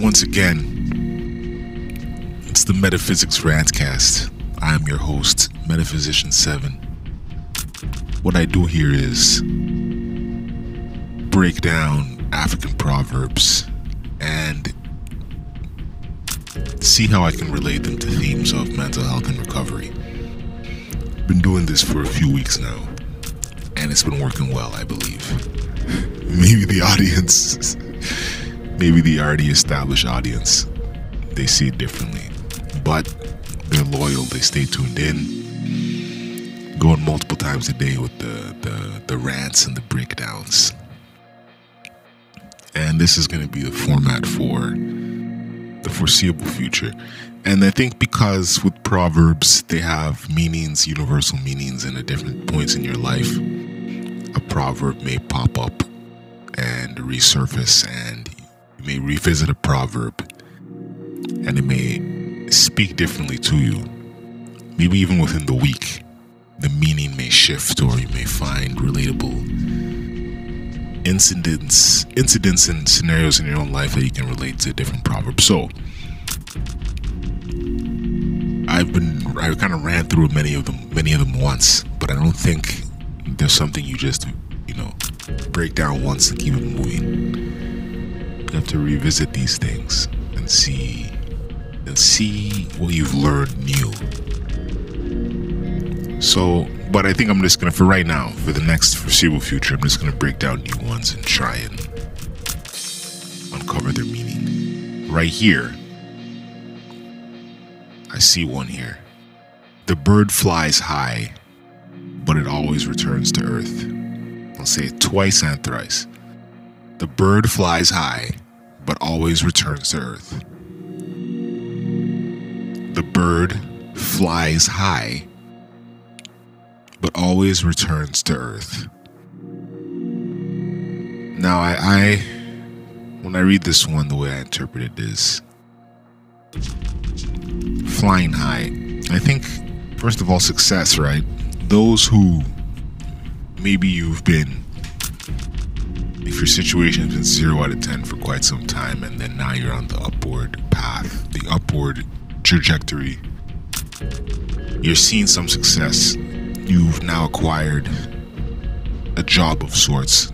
once again, it's the Metaphysics Rantcast. I am your host, Metaphysician7. What I do here is break down African proverbs and see how I can relate them to themes of mental health and recovery. Been doing this for a few weeks now, and it's been working well, I believe. Maybe the audience, maybe the already established audience, they see it differently. But they're loyal, they stay tuned in, going multiple times a day with the, the, the rants and the breakdowns. And this is going to be the format for the foreseeable future. And I think because with proverbs, they have meanings, universal meanings, and at different points in your life, a proverb may pop up and resurface, and may revisit a proverb, and it may speak differently to you. Maybe even within the week, the meaning may shift, or you may find relatable incidents incidents and scenarios in your own life that you can relate to different proverbs. So I've been I kind of ran through many of them many of them once, but I don't think there's something you just you know break down once and keep it moving. Have to revisit these things and see and see what you've learned new. So, but I think I'm just gonna for right now, for the next foreseeable future, I'm just gonna break down new ones and try and uncover their meaning. Right here, I see one here. The bird flies high, but it always returns to earth. I'll say it twice and thrice. The bird flies high, but always returns to earth. The bird flies high, but always returns to earth. Now, I, I when I read this one, the way I interpret it is flying high. I think, first of all, success, right? Those who maybe you've been, if your situation has been zero out of 10 for quite some time, and then now you're on the upward path, the upward trajectory, you're seeing some success. You've now acquired a job of sorts.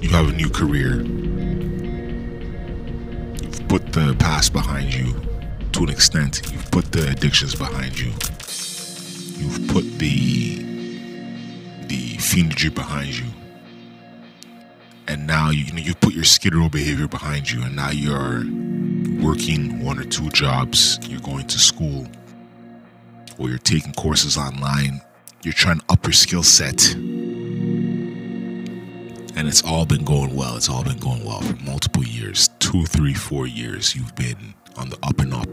You have a new career You've put the past behind you to an extent. You've put the addictions behind you. You've put the fiendry behind you. And now you, you know you've put your skitteral behavior behind you, and now you're working one or two jobs. You're going to school, or you're taking courses online. You're trying to up your skill set and it's all been going well. It's all been going well for multiple years two, three, four years. You've been on the up and up.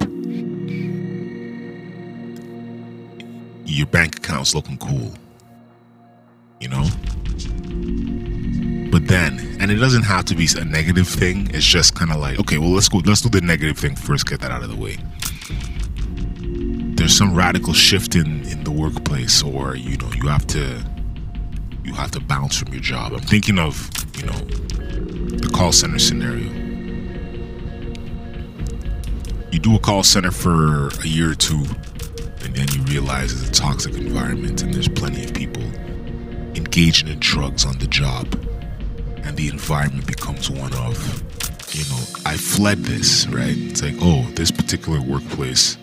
Your bank account's looking cool, you know? But then, and it doesn't have to be a negative thing. It's just kind of like, okay, well, let's go, let's do the negative thing first, get that out of the way. There's some radical shift in, in the workplace, or, you know, you have to you have to bounce from your job. I'm thinking of, you know, the call center scenario. You do a call center for a year or two, and then you realize it's a toxic environment and there's plenty of people engaging in drugs on the job. And the environment becomes one of, you know, I fled this, right? It's like, oh, this particular workplace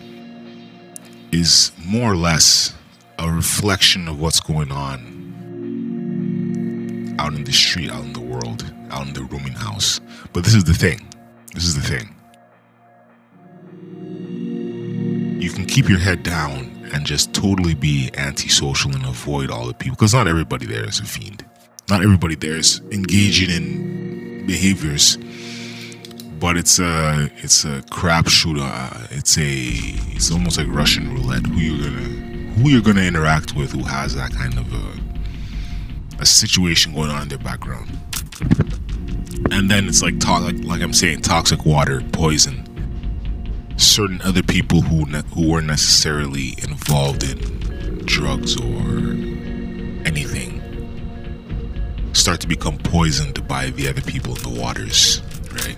is more or less a reflection of what's going on out in the street, out in the world, out in the rooming house. But this is the thing. This is the thing. You can keep your head down and just totally be antisocial and avoid all the people because not everybody there is a fiend. Not everybody there is engaging in behaviors. But it's a it's a crapshoot. Uh, it's a it's almost like Russian roulette. Who you're gonna who you're gonna interact with who has that kind of a a situation going on in their background. And then it's like talk like, like I'm saying toxic water, poison. Certain other people who ne- who weren't necessarily involved in drugs or anything start to become poisoned by the other people in the waters. right?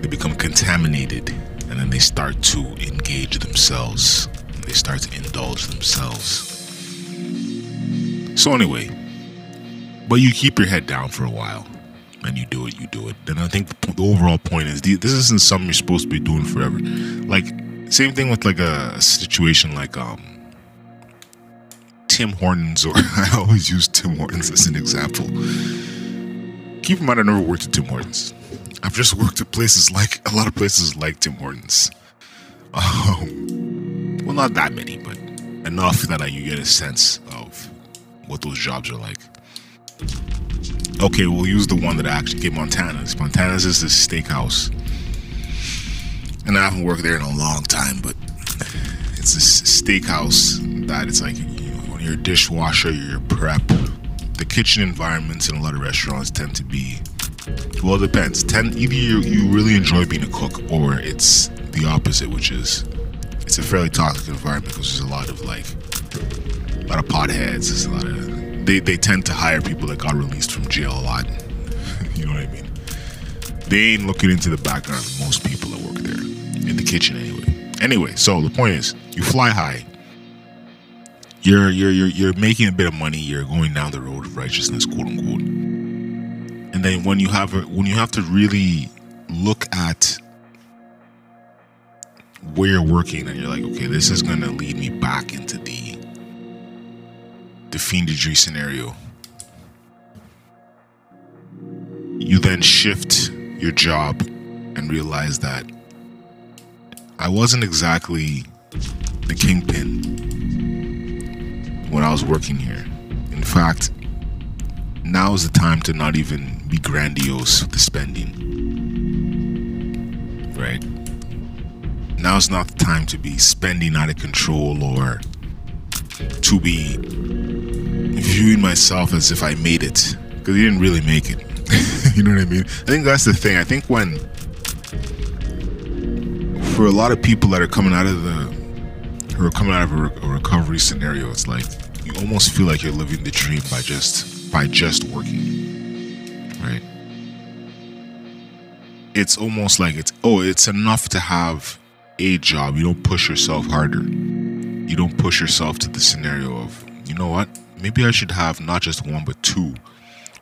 They become contaminated and then they start to engage themselves. They start to indulge themselves. So, anyway, but you keep your head down for a while and you do it, you do it. Then I think the, overall point is this isn't something you're supposed to be doing forever. Like, same thing with like a situation like, um, Tim Hortons, or I always use Tim Hortons as an example. Keep in mind, I never worked at Tim Hortons. I've just worked at places like a lot of places like Tim Hortons. Um, well, not that many, but enough that I, you get a sense of what those jobs are like. Okay, we'll use the one that I actually get Montana's. Montana's is this steakhouse. And I haven't worked there in a long time, but it's this steakhouse that it's like your dishwasher, your prep. The kitchen environments in a lot of restaurants tend to be well, it depends. Tend either you, you really enjoy being a cook, or it's the opposite, which is it's a fairly toxic environment because there's a lot of like a lot of potheads. There's a lot of they they tend to hire people that got released from jail a lot. you know what I mean? They ain't looking into the background of most people that work there in the kitchen anyway. Anyway, so the point is, you fly high you're you're you're you're making a bit of money. You're going down the road of righteousness, quote unquote. And then when you have a, when you have to really look at where you're working, and you're like, okay, this is to lead me back into the the fiendistry scenario. You then shift your job and realize that I wasn't exactly the kingpin when I was working here. In fact, now is the time to not even be grandiose with the spending. Right? Now is not the time to be spending out of control or to be viewing myself as if I made it. Because you didn't really make it. you know what I mean? I think that's the thing. I think when, for a lot of people that are coming out of the who are coming out of a, a recovery scenario, it's like you almost feel like you're living the dream by just by just working, right? It's almost like it's oh, it's enough to have a job. You don't push yourself harder. You don't push yourself to the scenario of you know what? Maybe I should have not just one but two,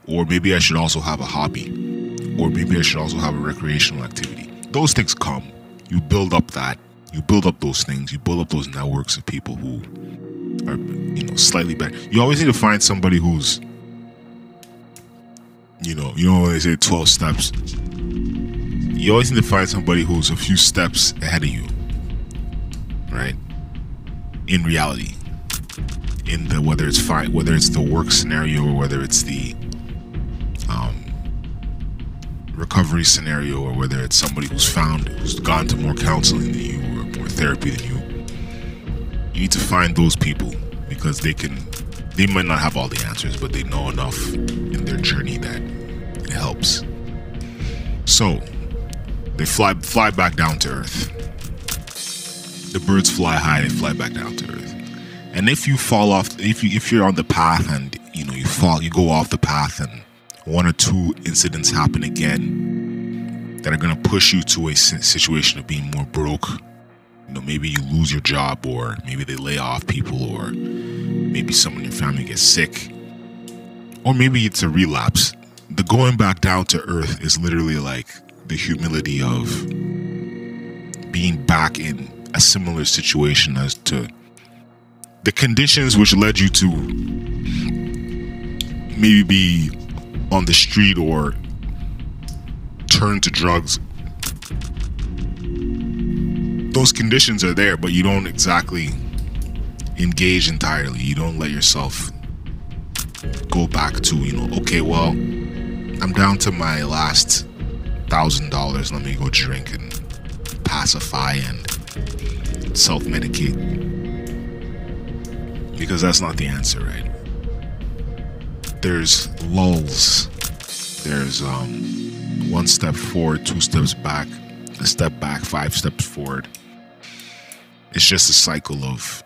or maybe I should also have a hobby, or maybe I should also have a recreational activity. Those things come. You build up that you build up those things, you build up those networks of people who are, you know, slightly better. You always need to find somebody who's, you know, you know when they say 12 steps, you always need to find somebody who's a few steps ahead of you, right? In reality, in the whether it's fine, whether it's the work scenario or whether it's the um, recovery scenario or whether it's somebody who's found who's gone to more counseling than you or more therapy than you. You need to find those people because they can they might not have all the answers, but they know enough in their journey that it helps. So they fly fly back down to earth. The birds fly high, they fly back down to earth. And if you fall off if you if you're on the path and you know you fall you go off the path and one or two incidents happen again that are going to push you to a situation of being more broke you know, maybe you lose your job, or maybe they lay off people, or maybe someone in your family gets sick, or maybe it's a relapse. The going back down to earth is literally like the humility of being back in a similar situation as to the conditions which led you to maybe be on the street or turn to drugs those conditions are there, but you don't exactly engage entirely. You don't let yourself go back to, you know, okay, well, I'm down to my last thousand dollars. Let me go drink and pacify and self medicate. Because that's not the answer, right? There's lulls. There's um one step forward, two steps back, a step back, five steps forward it's just a cycle of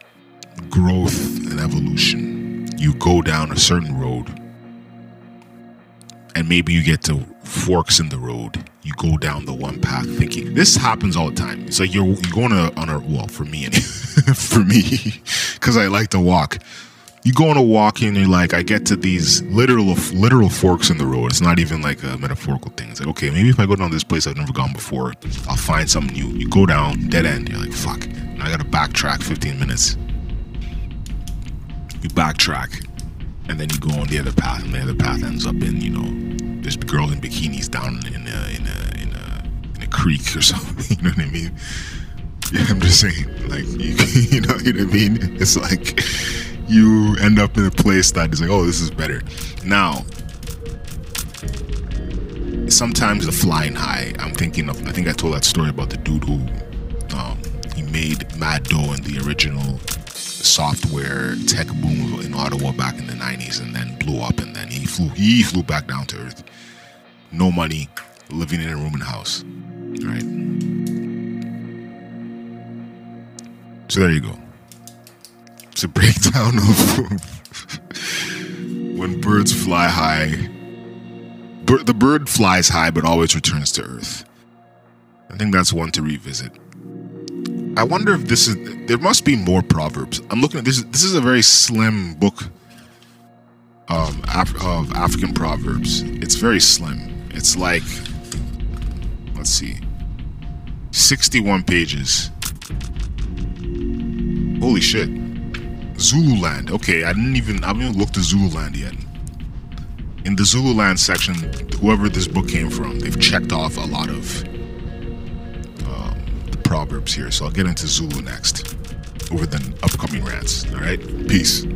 growth and evolution. You go down a certain road, and maybe you get to forks in the road. You go down the one path thinking this happens all the time. It's like you're you going on a well for me for me because I like to walk. You go on a walk and you're like, I get to these literal literal forks in the road. It's not even like a metaphorical thing. It's like, okay, maybe if I go down this place I've never gone before, I'll find something new. You go down, dead end. You're like, fuck. Now I gotta backtrack 15 minutes. You backtrack, and then you go on the other path, and the other path ends up in, you know, there's girl in bikinis down in a in a in a, in a creek or something. You know what I mean? Yeah, I'm just saying, like you, you know, what I mean? It's like you end up in a place that is like, oh, this is better. Now, sometimes the flying high. I'm thinking of. I think I told that story about the dude who um, he made mad dough in the original software tech boom in Ottawa back in the 90s, and then blew up, and then he flew. He flew back down to earth. No money, living in a room in a house. Right. So there you go. It's a breakdown of when birds fly high. Bir- the bird flies high but always returns to earth. I think that's one to revisit. I wonder if this is. There must be more proverbs. I'm looking at this. This is a very slim book um, Af- of African proverbs. It's very slim. It's like, let's see, 61 pages. Holy shit. Zululand. Okay, I didn't even I haven't even looked at Zululand yet. In the Zululand section, whoever this book came from, they've checked off a lot of um, the proverbs here. So I'll get into Zulu next over the upcoming rants. All right, peace.